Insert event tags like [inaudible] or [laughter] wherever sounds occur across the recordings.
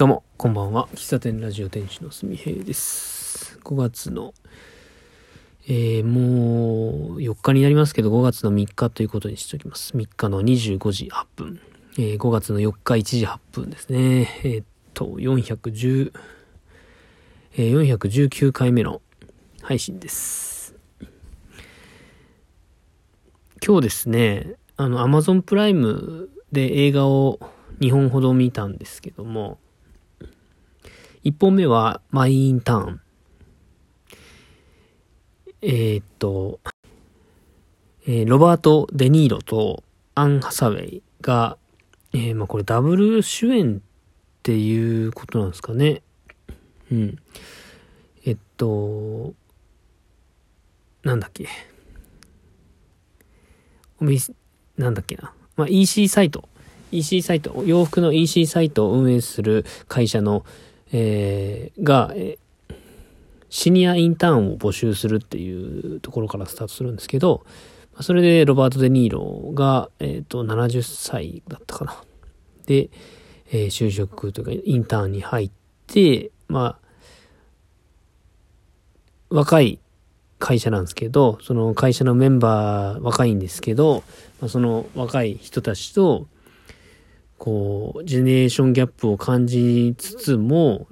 どうも、こんばんは。喫茶店ラジオ店主のすみへいです。5月の、えー、もう4日になりますけど、5月の3日ということにしておきます。3日の25時8分。えー、5月の4日1時8分ですね。えー、っと、410、えー、419回目の配信です。今日ですね、あの、Amazon プライムで映画を2本ほど見たんですけども、1本目はマイ・インターン。えーっと、えーロバート・デ・ニーロとアン・ハサウェイが、えーまあこれダブル主演っていうことなんですかね。うん。えっと、なんだっけ。お店、なんだっけな。まあ EC サイト。EC サイト、洋服の EC サイトを運営する会社のえーが、えシニアインターンを募集するっていうところからスタートするんですけど、それでロバート・デ・ニーロが、えっ、と、70歳だったかな。で、えー就職というかインターンに入って、まあ、若い会社なんですけど、その会社のメンバー若いんですけど、まあ、その若い人たちと、こう、ジェネレーションギャップを感じつつも、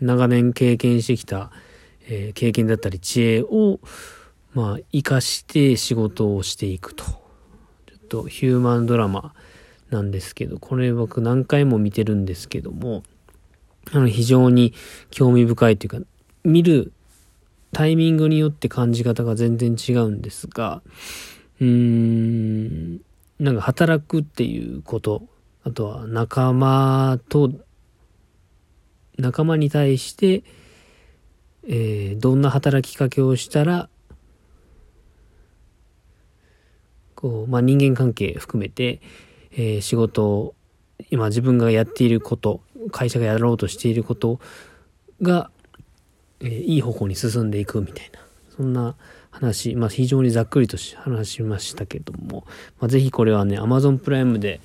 長年経験してきた、えー経験だったり知恵を、まあ、活かして仕事をしていくと。ちょっとヒューマンドラマなんですけど、これ僕何回も見てるんですけども、あの、非常に興味深いというか、見るタイミングによって感じ方が全然違うんですが、うーん、なんか働くっていうこと、あとは仲間と、仲間に対して、えーどんな働きかけをしたら、こう、まあ、人間関係含めて、えー仕事を、今自分がやっていること、会社がやろうとしていることが、えーいい方向に進んでいくみたいな、そんな話、まあ、非常にざっくりと話しましたけども、まあ、ぜひこれはね、Amazon プライムで、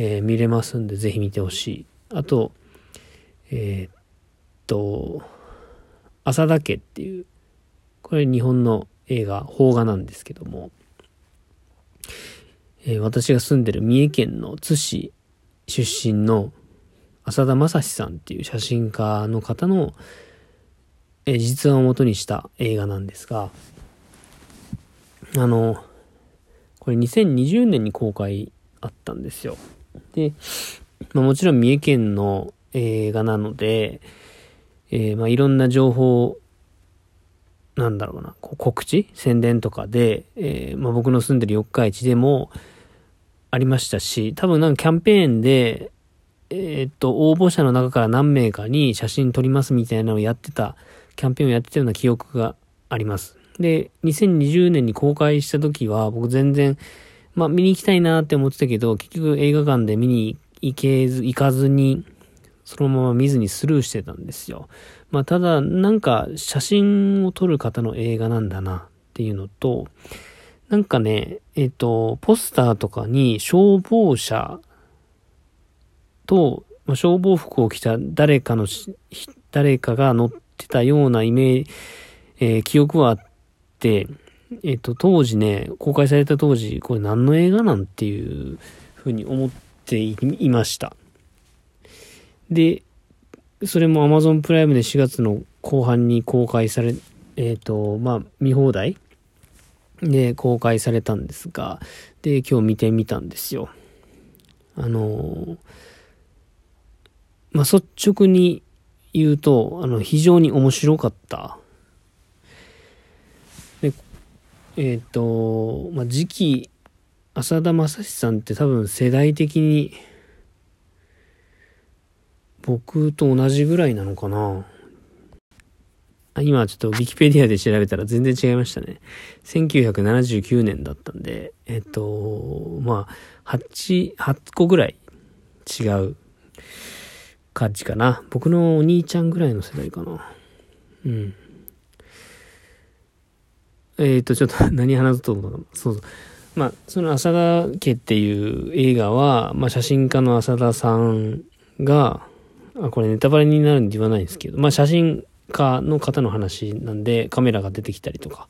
えー見れますんで、ぜひ見てほしい。あと、えーっと、浅田家っていう、これ日本の映画、邦画なんですけども、えー私が住んでる三重県の津市出身の浅田正史さんっていう写真家の方の、えー実話を元にした映画なんですが、あの、これ2020年に公開あったんですよ。で、まあ、もちろん三重県の映画なので、えーまあいろんな情報、なんだろうな、こう告知？宣伝とかで、えーまあ僕の住んでる四日市でもありましたし、多分なんかキャンペーンで、えーっと、応募者の中から何名かに写真撮りますみたいなのをやってた、キャンペーンをやってたような記憶があります。で、2020年に公開した時は僕全然、まあ見に行きたいなって思ってたけど、結局映画館で見に行けず、行かずに、そのまま見ずにスルーしてたんですよ。まあただ、なんか写真を撮る方の映画なんだなっていうのと、なんかね、えっ、と、ポスターとかに消防車と、まあ消防服を着た誰かの、誰かが乗ってたようなイメージ、えー記憶はあって、えっ、と、当時ね、公開された当時、これ何の映画なんていうふうに思っていました。で、それも Amazon プライムで4月の後半に公開され、えっ、と、まあ、見放題で公開されたんですが、で、今日見てみたんですよ。あのまあ、率直に言うと、あの、非常に面白かった。で、えっ、と、まあ、次期、浅田正史さんって多分世代的に、僕と同じぐらいなのかなあ今ちょっとウィキペディアで調べたら全然違いましたね。1979年だったんで、えっと、まあ、8、8個ぐらい違う感じかな。僕のお兄ちゃんぐらいの世代かな。うん。えっ、と、ちょっと [laughs] 何話すと思うの？そうそう。まあ、その浅田家っていう映画は、まあ、写真家の浅田さんが、あ、これネタバレになるんで言わないんですけど、まあ写真家の方の話なんでカメラが出てきたりとか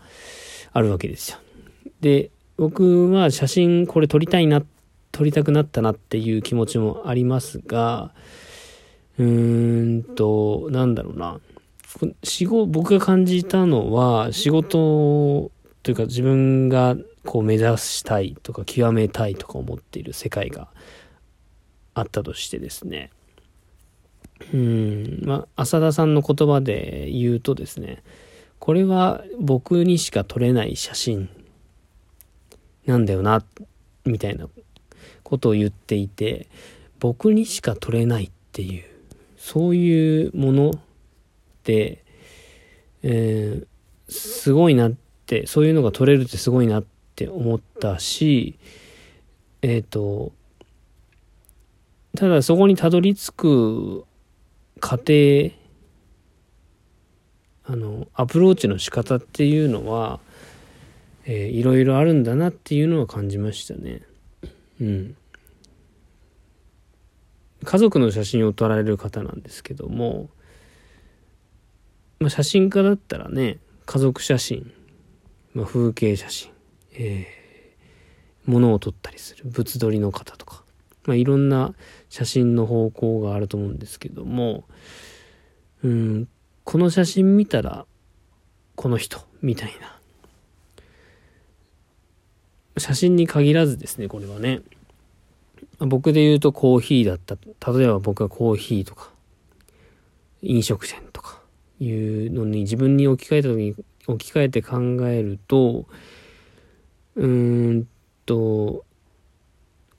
あるわけですよ。で、僕は写真これ撮りたいな、撮りたくなったなっていう気持ちもありますが、うーんと、なんだろうな。仕事、僕が感じたのは、仕事というか自分がこう目指したいとか極めたいとか思っている世界があったとしてですね。うん、まあ、浅田さんの言葉で言うとですね、これは僕にしか撮れない写真なんだよな、みたいなことを言っていて、僕にしか撮れないっていう、そういうものえー、すごいなって、そういうのが撮れるってすごいなって思ったし、えっ、ー、と、ただそこにたどり着く過程、あの、アプローチの仕方っていうのは、えー、いろいろあるんだなっていうのは感じましたね。うん。家族の写真を撮られる方なんですけども、まあ、写真家だったらね、家族写真、まあ、風景写真、えー、物を撮ったりする物撮りの方とか、まあ、いろんな写真の方向があると思うんですけども、うん、この写真見たら、この人、みたいな。写真に限らずですね、これはね。僕で言うとコーヒーだった。例えば僕はコーヒーとか、飲食店いうのに自分に置き換えた時に置き換えて考えると、うーんと、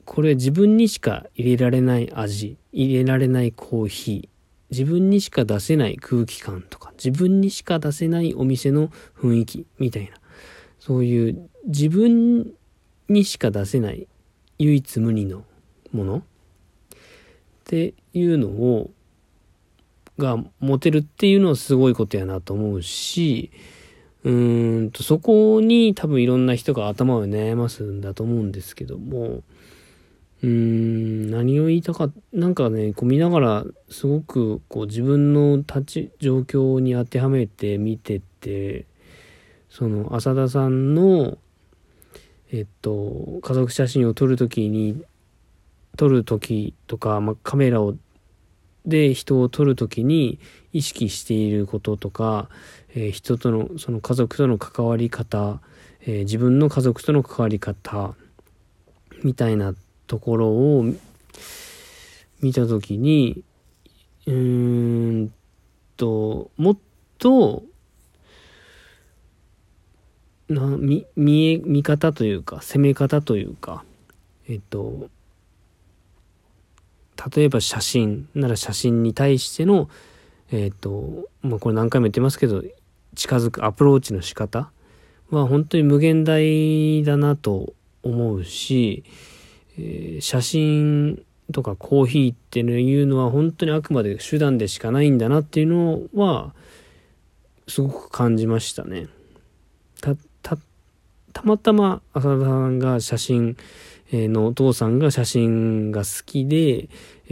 これ自分にしか入れられない味、入れられないコーヒー、自分にしか出せない空気感とか、自分にしか出せないお店の雰囲気みたいな、そういう自分にしか出せない唯一無二のものっていうのをが持てるっていうのはすごいことやなと思うしうーんとそこに多分いろんな人が頭を悩ますんだと思うんですけどもうん何を言いたかなんかねこう見ながらすごくこう自分の立ち状況に当てはめて見ててその浅田さんのえっと、家族写真を撮るときに、撮るときとか、まあ、カメラを、で人を撮るときに意識していることとか、えー、人との、その家族との関わり方、えー、自分の家族との関わり方、みたいなところを見たときに、うーんと、もっとな見見え見方というか攻め方というかえっと例えば写真なら写真に対してのえっとまあこれ何回も言ってますけど近づくアプローチの仕方は本当に無限大だなと思うし、えー、写真とかコーヒーっていうのは本当にあくまで手段でしかないんだなっていうのはすごく感じましたね。たまたま浅田さんが写真のお父さんが写真が好きで、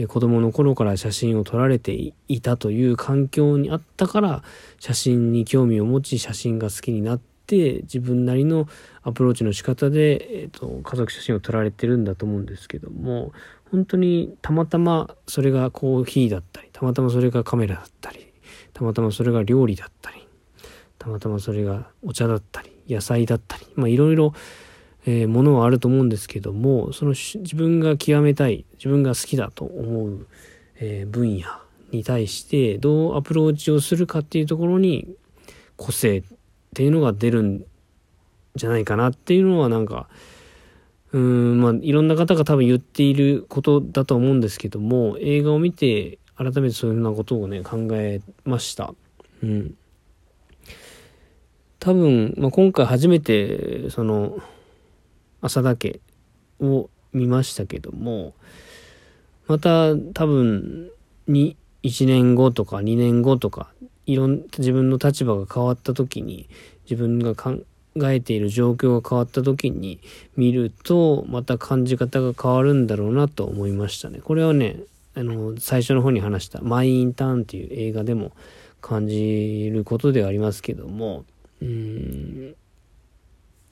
子供の頃から写真を撮られていたという環境にあったから写真に興味を持ち写真が好きになって自分なりのアプローチの仕方で、えーと、家族写真を撮られてるんだと思うんですけども本当にたまたまそれがコーヒーだったりたまたまそれがカメラだったりたまたまそれが料理だったりたまたまそれがお茶だったり野菜だったり、まあいろいろ、えー、ものはあると思うんですけども、その自分が極めたい、自分が好きだと思う、えー、分野に対してどうアプローチをするかっていうところに個性っていうのが出るんじゃないかなっていうのはなんか、うん、まあいろんな方が多分言っていることだと思うんですけども、映画を見て改めてそういうふうなことをね、考えました。うん。多分、まあ、今回初めて、その、浅田家を見ましたけども、また多分、に、1年後とか2年後とか、いろん、自分の立場が変わった時に、自分が考えている状況が変わった時に見ると、また感じ方が変わるんだろうなと思いましたね。これはね、あの、最初の方に話したマイ・インターンっていう映画でも感じることではありますけども、うん、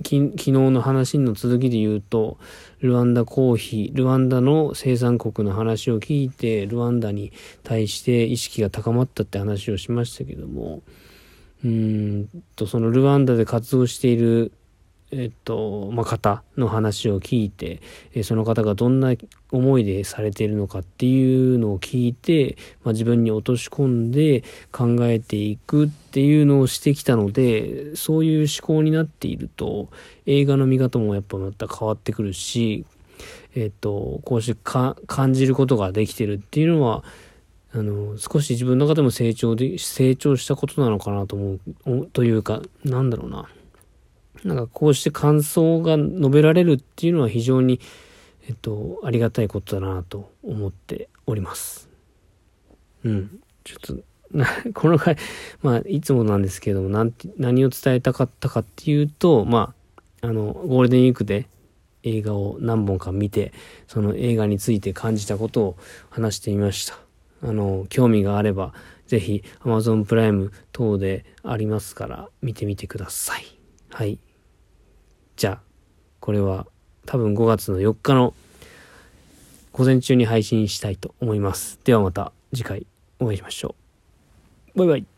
昨日の話の続きで言うと、ルワンダコーヒー、ルワンダの生産国の話を聞いて、ルワンダに対して意識が高まったって話をしましたけども、うんと、そのルワンダで活動しているえっと、まあ、方の話を聞いて、えその方がどんな思いでされているのかっていうのを聞いて、まあ、自分に落とし込んで考えていくっていうのをしてきたので、そういう思考になっていると、映画の見方もやっぱまた変わってくるし、えっと、こうして感じることができてるっていうのは、あの、少し自分の中でも成長で、成長したことなのかなと思う、というか、なんだろうな。なんかこうして感想が述べられるっていうのは非常に、えっと、ありがたいことだなと思っております。うん。ちょっと、[laughs] この回、まあ、いつもなんですけども、なん、何を伝えたかったかっていうと、まあ、あの、ゴールデンウィークで映画を何本か見て、その映画について感じたことを話してみました。あの、興味があれば、ぜひ Amazon プライム等でありますから見てみてください。はい。じゃ、これは多分5月の4日の午前中に配信したいと思います。ではまた次回お会いしましょう。バイバイ。